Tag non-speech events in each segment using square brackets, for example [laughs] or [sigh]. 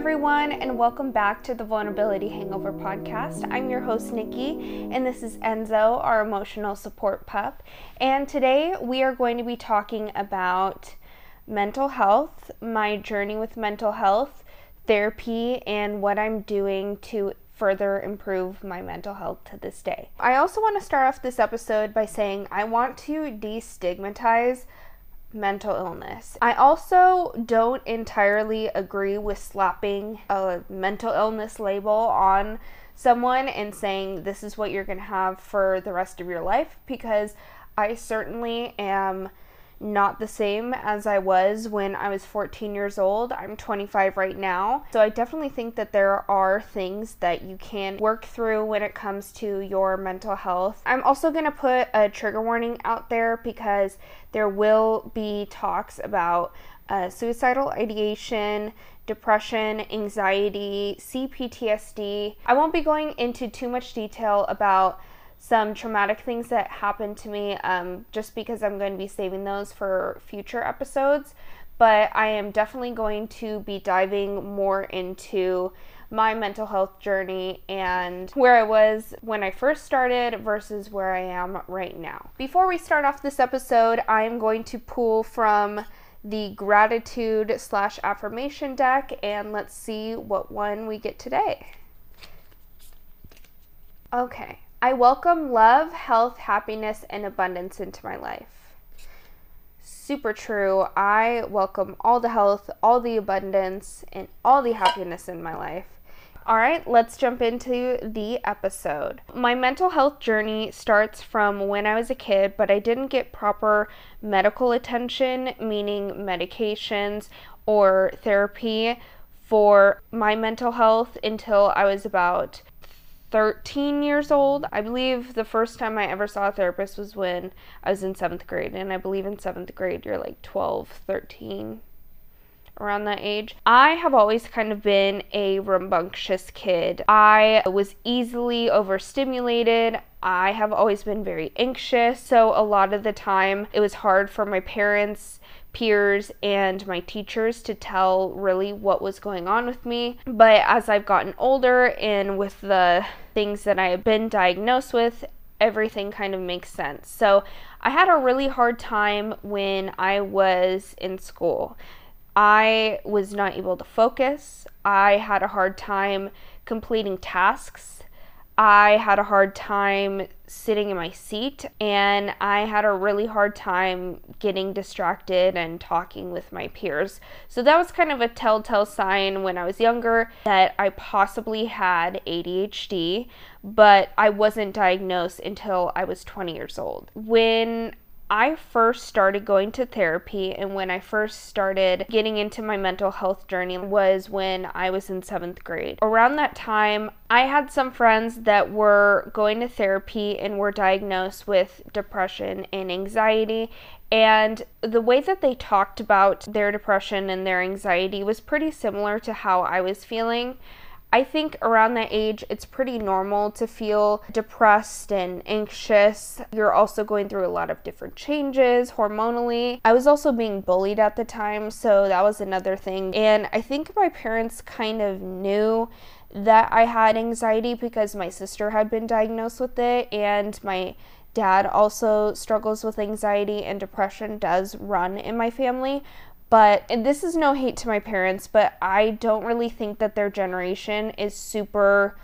everyone, and welcome back to the Vulnerability Hangover podcast. I'm your host, Nikki, and this is Enzo, our emotional support pup. And today we are going to be talking about mental health, my journey with mental health, therapy, and what I'm doing to further improve my mental health to this day. I also want to start off this episode by saying I want to destigmatize mental illness. I also don't entirely agree with slapping a mental illness label on someone and saying this is what you're going to have for the rest of your life because I certainly am not the same as I was when I was 14 years old. I'm 25 right now. So I definitely think that there are things that you can work through when it comes to your mental health. I'm also going to put a trigger warning out there because there will be talks about uh, suicidal ideation, depression, anxiety, CPTSD. I won't be going into too much detail about some traumatic things that happened to me um, just because I'm going to be saving those for future episodes. But I am definitely going to be diving more into my mental health journey and where I was when I first started versus where I am right now. Before we start off this episode, I am going to pull from the gratitude slash affirmation deck and let's see what one we get today. Okay, I welcome love, health, happiness, and abundance into my life. Super true. I welcome all the health, all the abundance, and all the happiness in my life. All right, let's jump into the episode. My mental health journey starts from when I was a kid, but I didn't get proper medical attention, meaning medications or therapy for my mental health until I was about 13 years old. I believe the first time I ever saw a therapist was when I was in seventh grade. And I believe in seventh grade, you're like 12, 13, around that age. I have always kind of been a rambunctious kid. I was easily overstimulated. I have always been very anxious. So a lot of the time, it was hard for my parents peers and my teachers to tell really what was going on with me. But as I've gotten older and with the things that I have been diagnosed with, everything kind of makes sense. So I had a really hard time when I was in school. I was not able to focus. I had a hard time completing tasks I had a hard time sitting in my seat and I had a really hard time getting distracted and talking with my peers. So that was kind of a telltale sign when I was younger that I possibly had ADHD, but I wasn't diagnosed until I was 20 years old. When I first started going to therapy and when I first started getting into my mental health journey was when I was in seventh grade. Around that time, I had some friends that were going to therapy and were diagnosed with depression and anxiety. And the way that they talked about their depression and their anxiety was pretty similar to how I was feeling. I think around that age, it's pretty normal to feel depressed and anxious. You're also going through a lot of different changes hormonally. I was also being bullied at the time, so that was another thing. And I think my parents kind of knew that I had anxiety because my sister had been diagnosed with it, and my dad also struggles with anxiety and depression does run in my family but and this is no hate to my parents, but I don't really think that their generation is super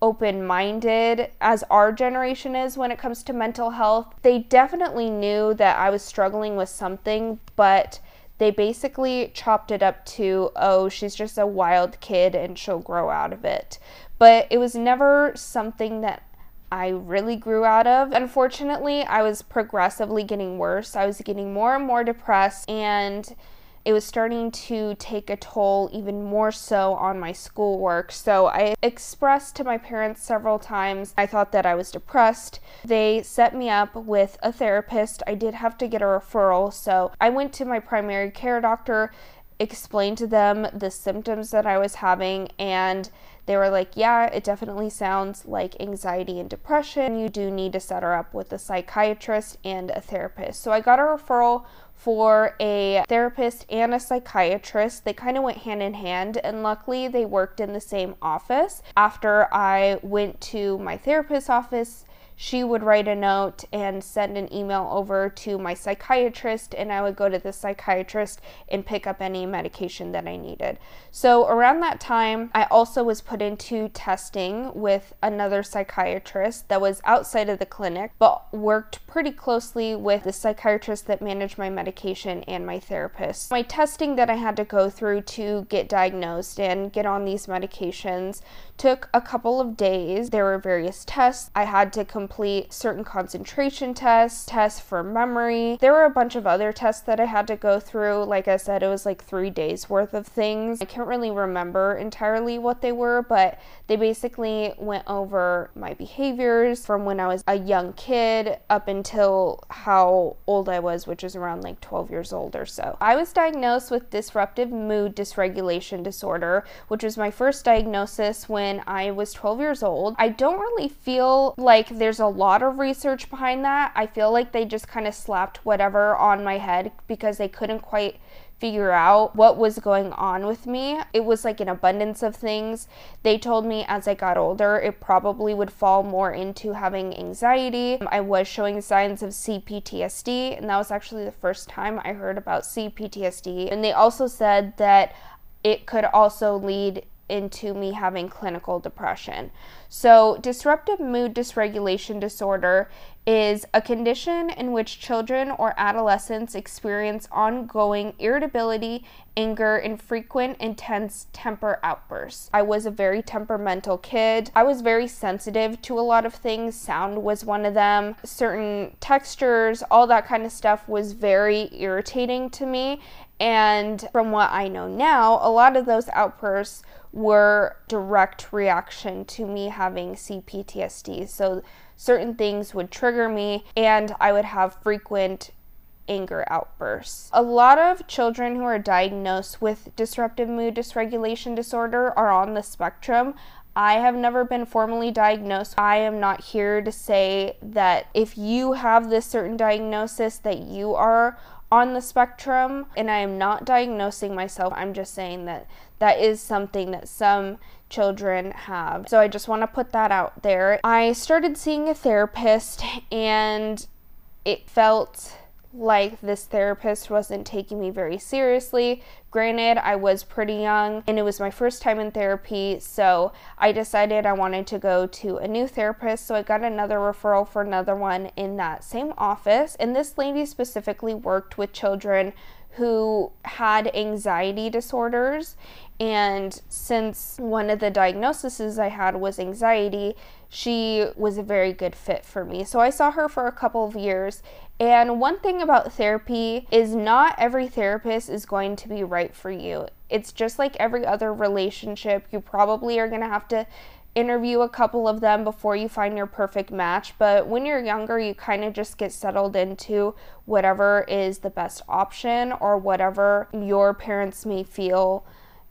open minded as our generation is when it comes to mental health. They definitely knew that I was struggling with something, but they basically chopped it up to, oh, she's just a wild kid and she'll grow out of it. But it was never something that I really grew out of. Unfortunately, I was progressively getting worse. I was getting more and more depressed, and it was starting to take a toll even more so on my schoolwork. So I expressed to my parents several times I thought that I was depressed. They set me up with a therapist. I did have to get a referral, so I went to my primary care doctor explained to them the symptoms that I was having and they were like, Yeah, it definitely sounds like anxiety and depression. You do need to set her up with a psychiatrist and a therapist. So I got a referral for a therapist and a psychiatrist. They kind of went hand in hand, and luckily they worked in the same office. After I went to my therapist's office, she would write a note and send an email over to my psychiatrist, and I would go to the psychiatrist and pick up any medication that I needed. So, around that time, I also was put into testing with another psychiatrist that was outside of the clinic, but worked pretty closely with the psychiatrist that managed my medication and my therapist. My testing that I had to go through to get diagnosed and get on these medications took a couple of days. There were various tests. I had to complete certain concentration tests, tests for memory. There were a bunch of other tests that I had to go through. Like I said, it was like three days worth of things. I can't really remember entirely what they were, but they basically went over my behaviors from when I was a young kid up until how old I was, which is around like 12 years old or so. I was diagnosed with disruptive mood dysregulation disorder, which was my first diagnosis when I was 12 years old. I don't really feel like there's a lot of research behind that. I feel like they just kind of slapped whatever on my head because they couldn't quite figure out what was going on with me. It was like an abundance of things. They told me as I got older, it probably would fall more into having anxiety. I was showing signs of CPTSD, and that was actually the first time I heard about CPTSD. And they also said that it could also lead into me having clinical depression. So, disruptive mood dysregulation disorder is a condition in which children or adolescents experience ongoing irritability, anger, and frequent intense temper outbursts. I was a very temperamental kid. I was very sensitive to a lot of things. Sound was one of them. Certain textures, all that kind of stuff was very irritating to me. And from what I know now, a lot of those outbursts were direct reaction to me having CPTSD. So certain things would trigger me and I would have frequent anger outbursts. A lot of children who are diagnosed with disruptive mood dysregulation disorder are on the spectrum. I have never been formally diagnosed. I am not here to say that if you have this certain diagnosis that you are on the spectrum and I am not diagnosing myself. I'm just saying that that is something that some children have. So I just want to put that out there. I started seeing a therapist and it felt like this therapist wasn't taking me very seriously. Granted, I was pretty young and it was my first time in therapy, so I decided I wanted to go to a new therapist. So I got another referral for another one in that same office. And this lady specifically worked with children who had anxiety disorders. And since one of the diagnoses I had was anxiety, she was a very good fit for me. So I saw her for a couple of years. And one thing about therapy is not every therapist is going to be right for you. It's just like every other relationship. You probably are going to have to interview a couple of them before you find your perfect match. But when you're younger, you kind of just get settled into whatever is the best option or whatever your parents may feel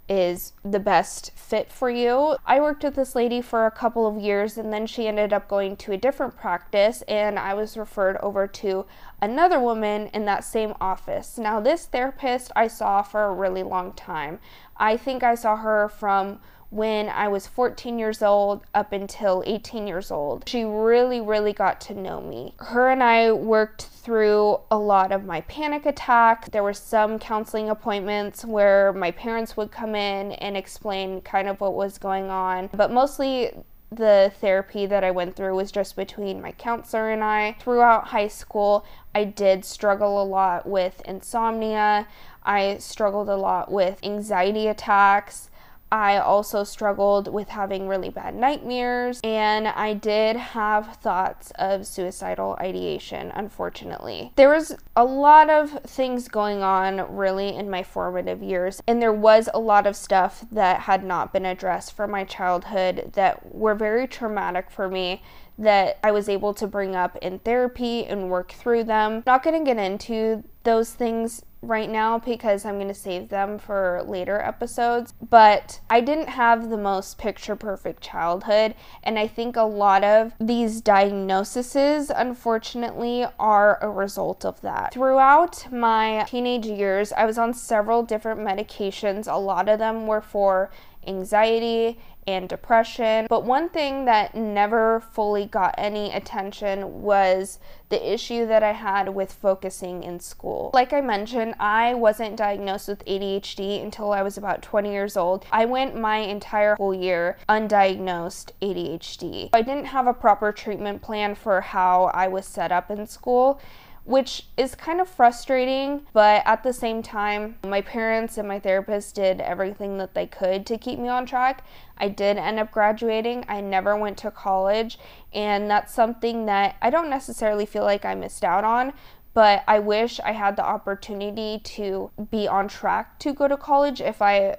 is the best fit for you. I worked with this lady for a couple of years and then she ended up going to a different practice and I was referred over to another woman in that same office. Now, this therapist I saw for a really long time. I think I saw her from when I was 14 years old up until 18 years old. She really, really got to know me. Her and I worked through a lot of my panic attacks. There were some counseling appointments where my parents would come in and explain kind of what was going on, but mostly the therapy that I went through was just between my counselor and I. Throughout high school, I did struggle a lot with insomnia. I struggled a lot with anxiety attacks. I also struggled with having really bad nightmares, and I did have thoughts of suicidal ideation, unfortunately. There was a lot of things going on really in my formative years, and there was a lot of stuff that had not been addressed from my childhood that were very traumatic for me that I was able to bring up in therapy and work through them. Not going to get into those things right now because I'm going to save them for later episodes. But I didn't have the most picture perfect childhood, and I think a lot of these diagnoses, unfortunately, are a result of that. Throughout my teenage years, I was on several different medications. A lot of them were for anxiety and depression. But one thing that never fully got any attention was the issue that I had with focusing in school. Like I mentioned, I wasn't diagnosed with ADHD until I was about 20 years old. I went my entire whole year undiagnosed ADHD. I didn't have a proper treatment plan for how I was set up in school which is kind of frustrating, but at the same time, my parents and my therapist did everything that they could to keep me on track. I did end up graduating. I never went to college, and that's something that I don't necessarily feel like I missed out on, but I wish I had the opportunity to be on track to go to college if I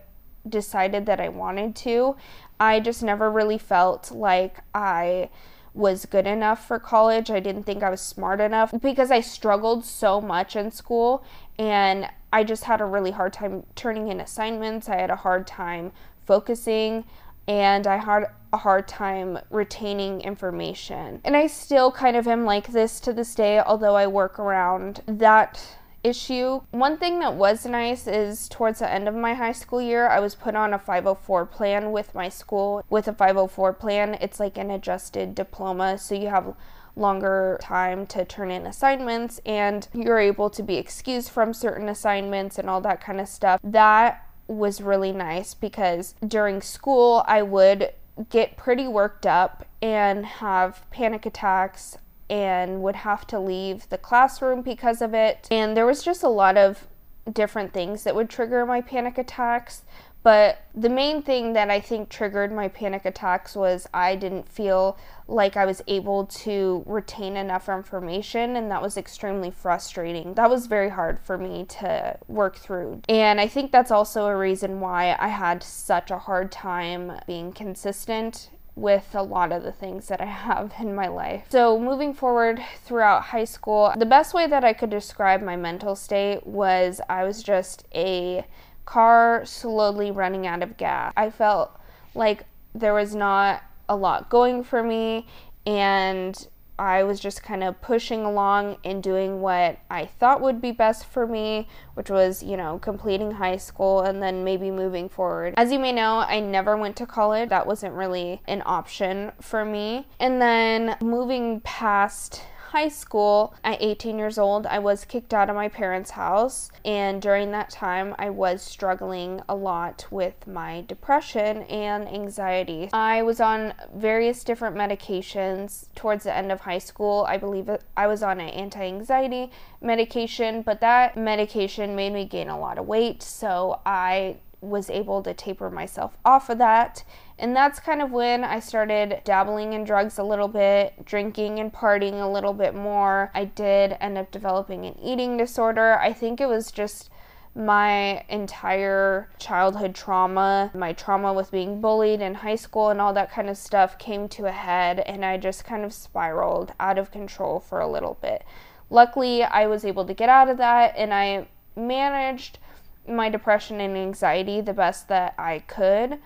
decided that I wanted to. I just never really felt like I was good enough for college. I didn't think I was smart enough because I struggled so much in school and I just had a really hard time turning in assignments. I had a hard time focusing and I had a hard time retaining information. And I still kind of am like this to this day, although I work around that issue. One thing that was nice is towards the end of my high school year, I was put on a 504 plan with my school. With a 504 plan, it's like an adjusted diploma, so you have longer time to turn in assignments and you're able to be excused from certain assignments and all that kind of stuff. That was really nice because during school I would get pretty worked up and have panic attacks and would have to leave the classroom because of it. And there was just a lot of different things that would trigger my panic attacks. But the main thing that I think triggered my panic attacks was I didn't feel like I was able to retain enough information, and that was extremely frustrating. That was very hard for me to work through. And I think that's also a reason why I had such a hard time being consistent with a lot of the things that I have in my life. So, moving forward throughout high school, the best way that I could describe my mental state was I was just a car slowly running out of gas. I felt like there was not a lot going for me and I was just kind of pushing along and doing what I thought would be best for me, which was, you know, completing high school and then maybe moving forward. As you may know, I never went to college. That wasn't really an option for me. And then moving past high school, at 18 years old, I was kicked out of my parents' house. And during that time, I was struggling a lot with my depression and anxiety. I was on various different medications towards the end of high school. I believe I was on an anti anxiety medication, but that medication made me gain a lot of weight. So I was able to taper myself off of that. And that's kind of when I started dabbling in drugs a little bit, drinking and partying a little bit more. I did end up developing an eating disorder. I think it was just my entire childhood trauma, my trauma with being bullied in high school and all that kind of stuff came to a head, and I just kind of spiraled out of control for a little bit. Luckily, I was able to get out of that and I managed my depression and anxiety the best that I could,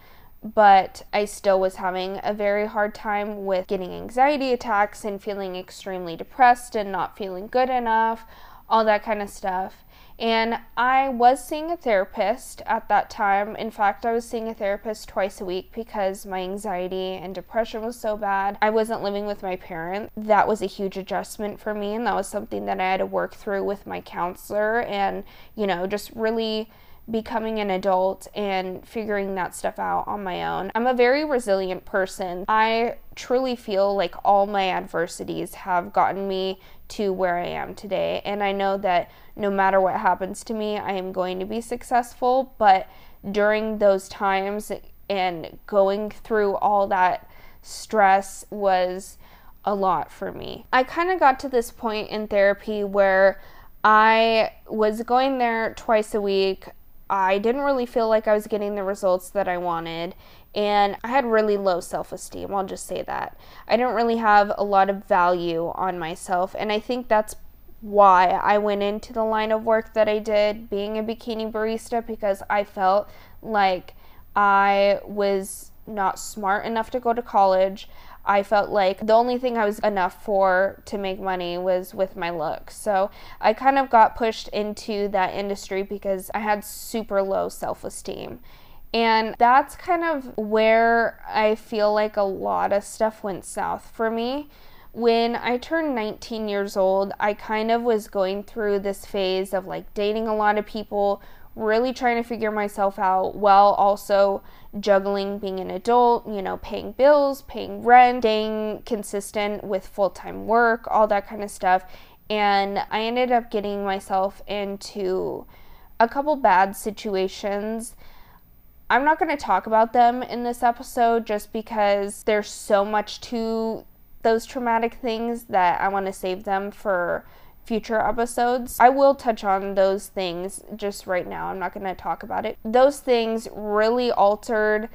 but I still was having a very hard time with getting anxiety attacks and feeling extremely depressed and not feeling good enough, all that kind of stuff. And I was seeing a therapist at that time. In fact, I was seeing a therapist twice a week because my anxiety and depression was so bad. I wasn't living with my parents. That was a huge adjustment for me, and that was something that I had to work through with my counselor and, you know, just really becoming an adult and figuring that stuff out on my own. I'm a very resilient person. I truly feel like all my adversities have gotten me to where I am today. And I know that no matter what happens to me, I am going to be successful. But during those times and going through all that stress was a lot for me. I kind of got to this point in therapy where I was going there twice a week. I didn't really feel like I was getting the results that I wanted, and I had really low self esteem. I'll just say that. I didn't really have a lot of value on myself, and I think that's why I went into the line of work that I did, being a bikini barista, because I felt like I was not smart enough to go to college. I felt like the only thing I was enough for to make money was with my looks. So I kind of got pushed into that industry because I had super low self esteem. And that's kind of where I feel like a lot of stuff went south for me. When I turned 19 years old, I kind of was going through this phase of like dating a lot of people, really trying to figure myself out while also juggling being an adult, you know, paying bills, paying rent, staying consistent with full time work, all that kind of stuff. And I ended up getting myself into a couple bad situations. I'm not going to talk about them in this episode just because there's so much to those traumatic things that I want to save them for future episodes. I will touch on those things just right now. I'm not going to talk about it. Those things really altered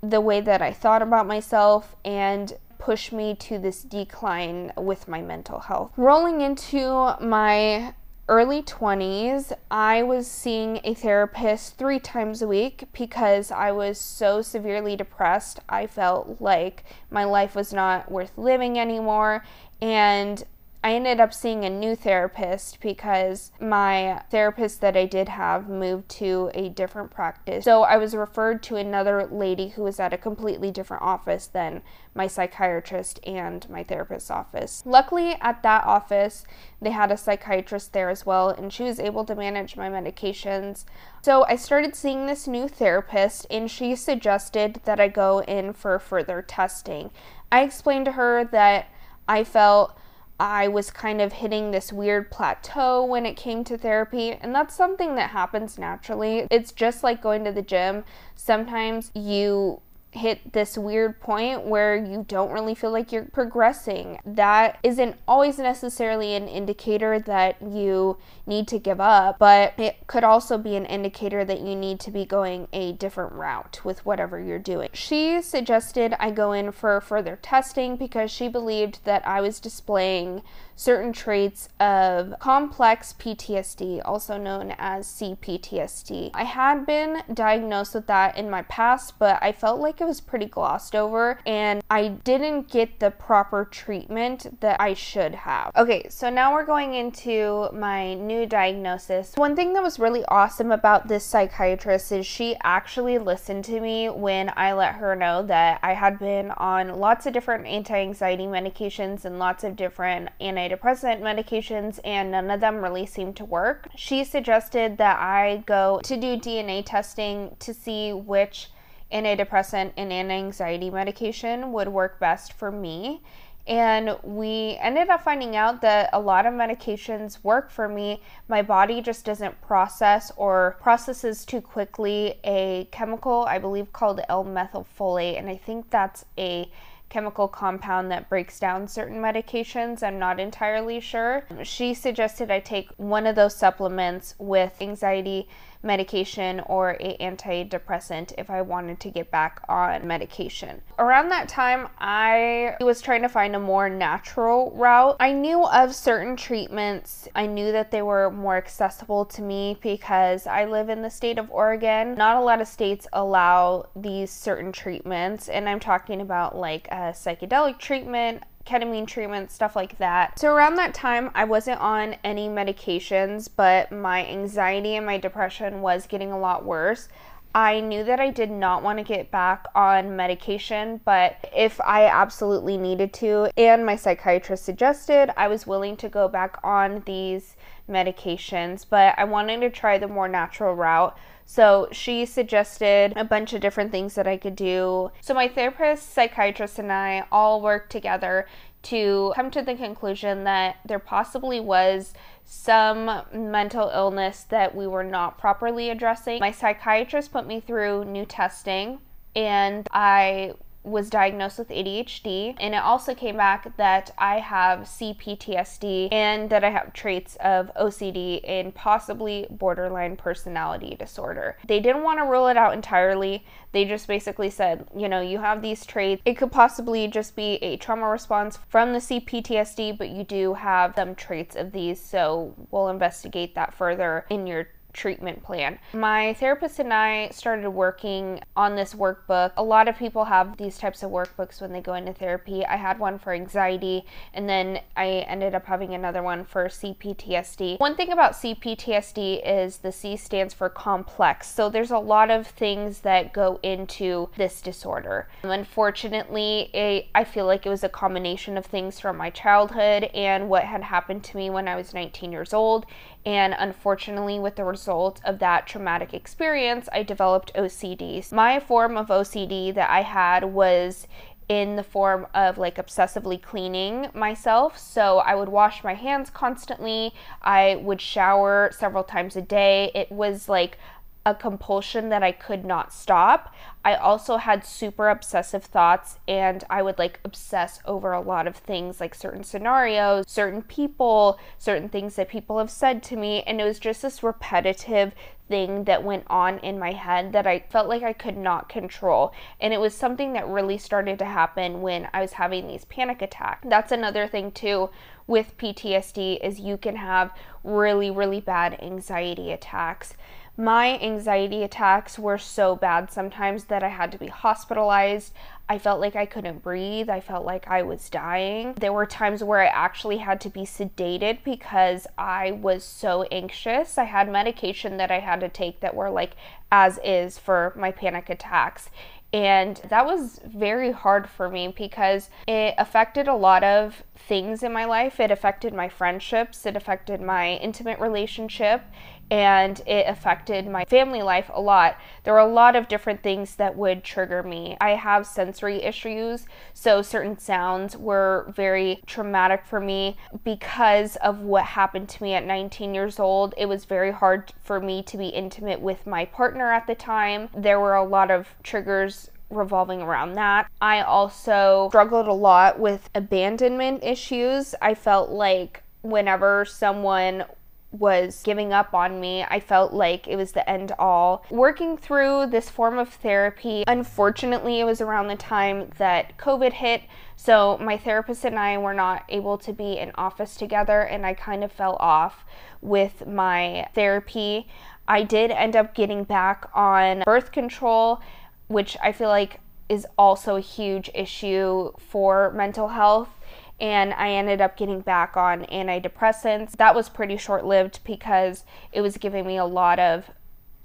the way that I thought about myself and pushed me to this decline with my mental health. Rolling into my early 20s, I was seeing a therapist three times a week because I was so severely depressed. I felt like my life was not worth living anymore. And I ended up seeing a new therapist because my therapist that I did have moved to a different practice. So I was referred to another lady who was at a completely different office than my psychiatrist and my therapist's office. Luckily, at that office, they had a psychiatrist there as well, and she was able to manage my medications. So I started seeing this new therapist, and she suggested that I go in for further testing. I explained to her that I felt I was kind of hitting this weird plateau when it came to therapy, and that's something that happens naturally. It's just like going to the gym. Sometimes you hit this weird point where you don't really feel like you're progressing. That isn't always necessarily an indicator that you need to give up, but it could also be an indicator that you need to be going a different route with whatever you're doing. She suggested I go in for further testing because she believed that I was displaying certain traits of complex PTSD, also known as CPTSD. I had been diagnosed with that in my past, but I felt like it was pretty glossed over and I didn't get the proper treatment that I should have. Okay, so now we're going into my new diagnosis. One thing that was really awesome about this psychiatrist is she actually listened to me when I let her know that I had been on lots of different anti anxiety medications and lots of different anti antidepressant medications, and none of them really seemed to work. She suggested that I go to do DNA testing to see which antidepressant and anti-anxiety medication would work best for me. And we ended up finding out that a lot of medications work for me. My body just doesn't process or processes too quickly a chemical, I believe, called L-methylfolate. And I think that's a chemical compound that breaks down certain medications. I'm not entirely sure. She suggested I take one of those supplements with anxiety medication or a antidepressant if I wanted to get back on medication. Around that time, I was trying to find a more natural route. I knew of certain treatments. I knew that they were more accessible to me because I live in the state of Oregon. Not a lot of states allow these certain treatments, and I'm talking about like a psychedelic treatment, ketamine treatment, stuff like that. So around that time, I wasn't on any medications, but my anxiety and my depression was getting a lot worse. I knew that I did not want to get back on medication, but if I absolutely needed to, and my psychiatrist suggested, I was willing to go back on these medications, but I wanted to try the more natural route. So she suggested a bunch of different things that I could do. So my therapist, psychiatrist, and I all worked together to come to the conclusion that there possibly was some mental illness that we were not properly addressing. My psychiatrist put me through new testing and I was diagnosed with ADHD, and it also came back that I have CPTSD and that I have traits of OCD and possibly borderline personality disorder. They didn't want to rule it out entirely. They just basically said, you know, you have these traits. It could possibly just be a trauma response from the CPTSD, but you do have some traits of these, so we'll investigate that further in your treatment plan. My therapist and I started working on this workbook. A lot of people have these types of workbooks when they go into therapy. I had one for anxiety, and then I ended up having another one for CPTSD. One thing about CPTSD is the C stands for complex. So there's a lot of things that go into this disorder. Unfortunately, it, I feel like it was a combination of things from my childhood and what had happened to me when I was 19 years old. And unfortunately, with the result of that traumatic experience, I developed OCD. My form of OCD that I had was in the form of like obsessively cleaning myself. So I would wash my hands constantly. I would shower several times a day. It was like a compulsion that I could not stop. I also had super obsessive thoughts and I would like obsess over a lot of things like certain scenarios, certain people, certain things that people have said to me. And it was just this repetitive thing that went on in my head that I felt like I could not control. And it was something that really started to happen when I was having these panic attacks. That's another thing too with PTSD is you can have really really bad anxiety attacks my anxiety attacks were so bad sometimes that I had to be hospitalized. I felt like I couldn't breathe. I felt like I was dying. There were times where I actually had to be sedated because I was so anxious. I had medication that I had to take that were like as is for my panic attacks. And that was very hard for me because it affected a lot of things in my life. It affected my friendships, it affected my intimate relationship, and it affected my family life a lot. There were a lot of different things that would trigger me. I have sensory issues, so certain sounds were very traumatic for me because of what happened to me at 19 years old. It was very hard for me to be intimate with my partner at the time. There were a lot of triggers revolving around that. I also struggled a lot with abandonment issues. I felt like whenever someone was giving up on me. I felt like it was the end all. Working through this form of therapy, unfortunately, it was around the time that COVID hit. So my therapist and I were not able to be in office together, and I kind of fell off with my therapy. I did end up getting back on birth control, which I feel like is also a huge issue for mental health and I ended up getting back on antidepressants. That was pretty short lived because it was giving me a lot of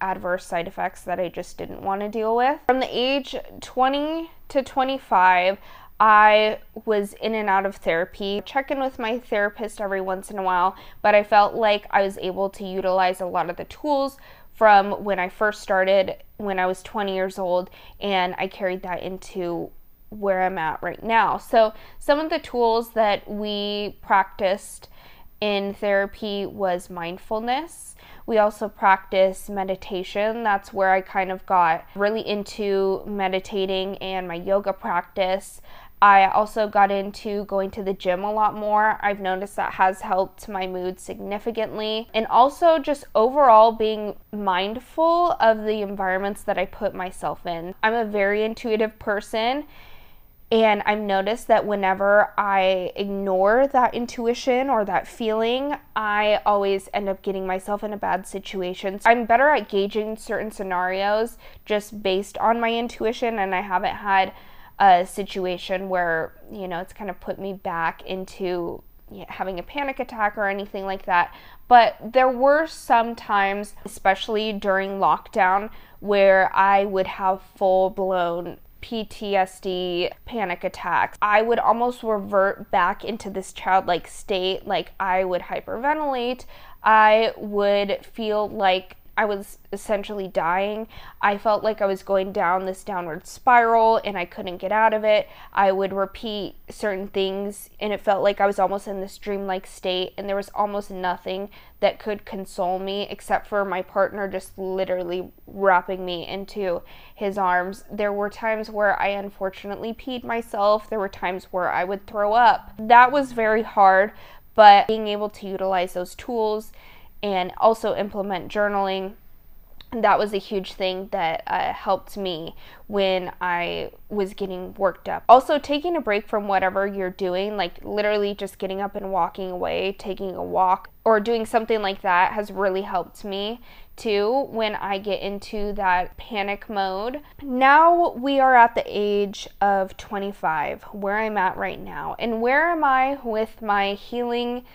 adverse side effects that I just didn't want to deal with. From the age 20 to 25, I was in and out of therapy, check in with my therapist every once in a while, but I felt like I was able to utilize a lot of the tools from when I first started when I was 20 years old, and I carried that into where I'm at right now. So, some of the tools that we practiced in therapy was mindfulness. We also practice meditation. That's where I kind of got really into meditating and my yoga practice. I also got into going to the gym a lot more. I've noticed that has helped my mood significantly. And also just overall being mindful of the environments that I put myself in. I'm a very intuitive person and I've noticed that whenever I ignore that intuition or that feeling, I always end up getting myself in a bad situation. I'm better at gauging certain scenarios just based on my intuition, and I haven't had a situation where, you know, it's kind of put me back into having a panic attack or anything like that. But there were some times, especially during lockdown, where I would have full blown PTSD, panic attacks, I would almost revert back into this childlike state. Like I would hyperventilate. I would feel like I was essentially dying. I felt like I was going down this downward spiral and I couldn't get out of it. I would repeat certain things and it felt like I was almost in this dreamlike state and there was almost nothing that could console me except for my partner just literally wrapping me into his arms. There were times where I unfortunately peed myself, there were times where I would throw up. That was very hard, but being able to utilize those tools and also implement journaling that was a huge thing that uh, helped me when I was getting worked up. Also, taking a break from whatever you're doing, like literally just getting up and walking away, taking a walk, or doing something like that has really helped me too when I get into that panic mode. Now we are at the age of 25, where I'm at right now. And where am I with my healing?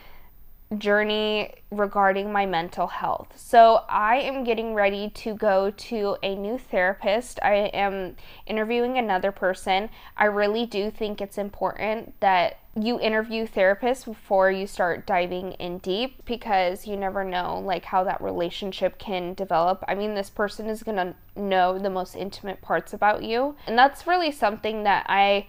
Journey regarding my mental health. So, I am getting ready to go to a new therapist. I am interviewing another person. I really do think it's important that you interview therapists before you start diving in deep because you never know like how that relationship can develop. I mean, this person is going to know the most intimate parts about you. And that's really something that I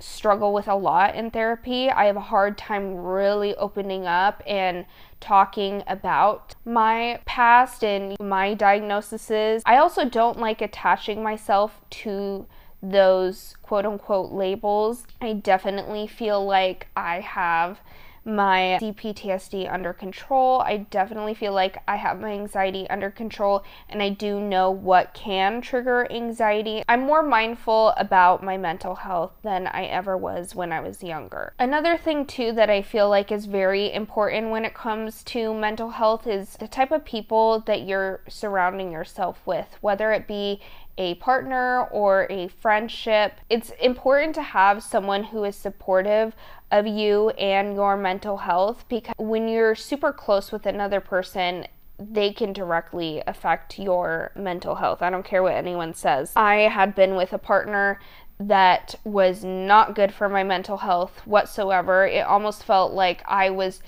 struggle with a lot in therapy. I have a hard time really opening up and talking about my past and my diagnoses. I also don't like attaching myself to those quote unquote labels. I definitely feel like I have my CPTSD under control. I definitely feel like I have my anxiety under control and I do know what can trigger anxiety. I'm more mindful about my mental health than I ever was when I was younger. Another thing, too, that I feel like is very important when it comes to mental health is the type of people that you're surrounding yourself with, whether it be a partner or a friendship. It's important to have someone who is supportive of you and your mental health because when you're super close with another person, they can directly affect your mental health. I don't care what anyone says. I had been with a partner that was not good for my mental health whatsoever. It almost felt like I was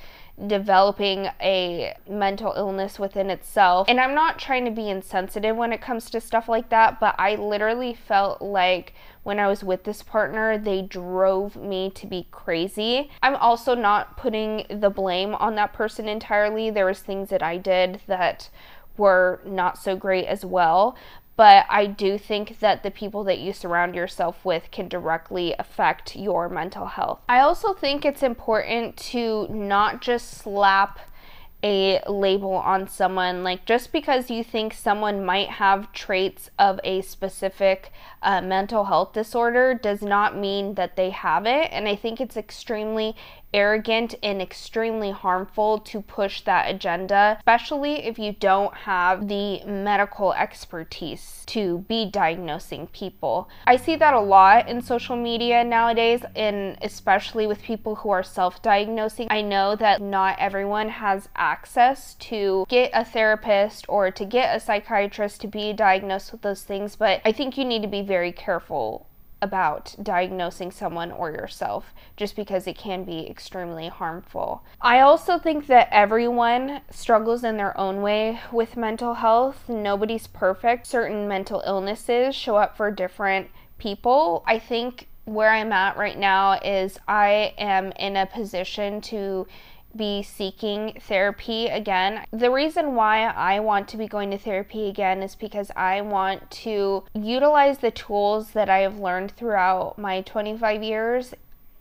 developing a mental illness within itself. And I'm not trying to be insensitive when it comes to stuff like that, but I literally felt like when I was with this partner, they drove me to be crazy. I'm also not putting the blame on that person entirely. There was things that I did that were not so great as well, but I do think that the people that you surround yourself with can directly affect your mental health. I also think it's important to not just slap a label on someone. Like, just because you think someone might have traits of a specific uh, mental health disorder does not mean that they have it. And I think it's extremely arrogant and extremely harmful to push that agenda, especially if you don't have the medical expertise to be diagnosing people. I see that a lot in social media nowadays, and especially with people who are self diagnosing. I know that not everyone has access to get a therapist or to get a psychiatrist to be diagnosed with those things, but I think you need to be very careful about diagnosing someone or yourself just because it can be extremely harmful. I also think that everyone struggles in their own way with mental health. Nobody's perfect. Certain mental illnesses show up for different people. I think where I'm at right now is I am in a position to be seeking therapy again. The reason why I want to be going to therapy again is because I want to utilize the tools that I have learned throughout my 25 years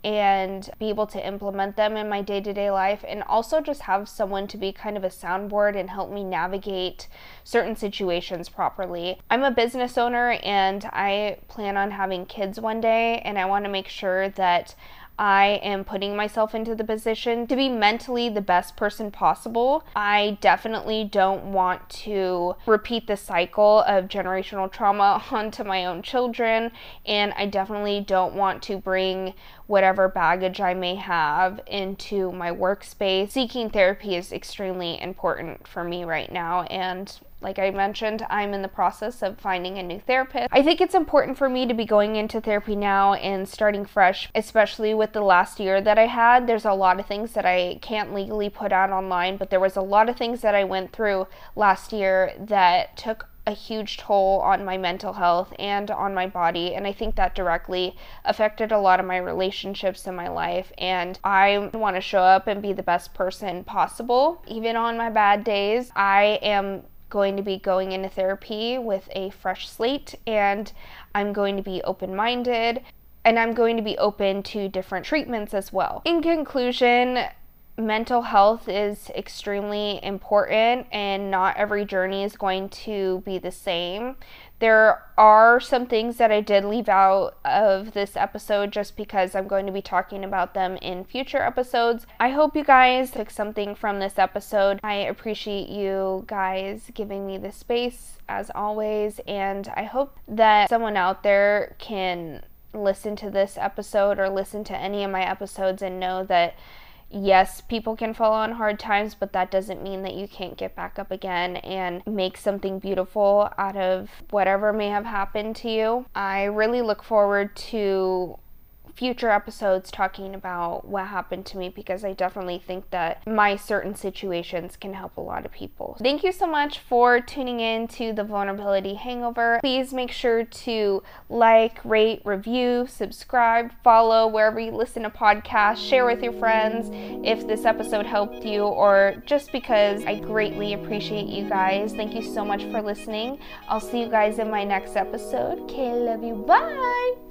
and be able to implement them in my day to day life, and also just have someone to be kind of a soundboard and help me navigate certain situations properly. I'm a business owner and I plan on having kids one day, and I want to make sure that I am putting myself into the position to be mentally the best person possible. I definitely don't want to repeat the cycle of generational trauma [laughs] onto my own children, and I definitely don't want to bring whatever baggage I may have into my workspace. Seeking therapy is extremely important for me right now, and like I mentioned, I'm in the process of finding a new therapist. I think it's important for me to be going into therapy now and starting fresh, especially with the last year that I had. There's a lot of things that I can't legally put out online, but there was a lot of things that I went through last year that took a huge toll on my mental health and on my body. And I think that directly affected a lot of my relationships in my life. And I want to show up and be the best person possible. Even on my bad days, I am going to be going into therapy with a fresh slate and I'm going to be open minded and I'm going to be open to different treatments as well. In conclusion, mental health is extremely important and not every journey is going to be the same. There are some things that I did leave out of this episode just because I'm going to be talking about them in future episodes. I hope you guys took something from this episode. I appreciate you guys giving me the space as always, and I hope that someone out there can listen to this episode or listen to any of my episodes and know that yes, people can fall on hard times, but that doesn't mean that you can't get back up again and make something beautiful out of whatever may have happened to you. I really look forward to future episodes talking about what happened to me because I definitely think that my certain situations can help a lot of people. Thank you so much for tuning in to the Vulnerability Hangover. Please make sure to like, rate, review, subscribe, follow wherever you listen to podcasts, share with your friends if this episode helped you or just because I greatly appreciate you guys. Thank you so much for listening. I'll see you guys in my next episode. Okay, love you. Bye.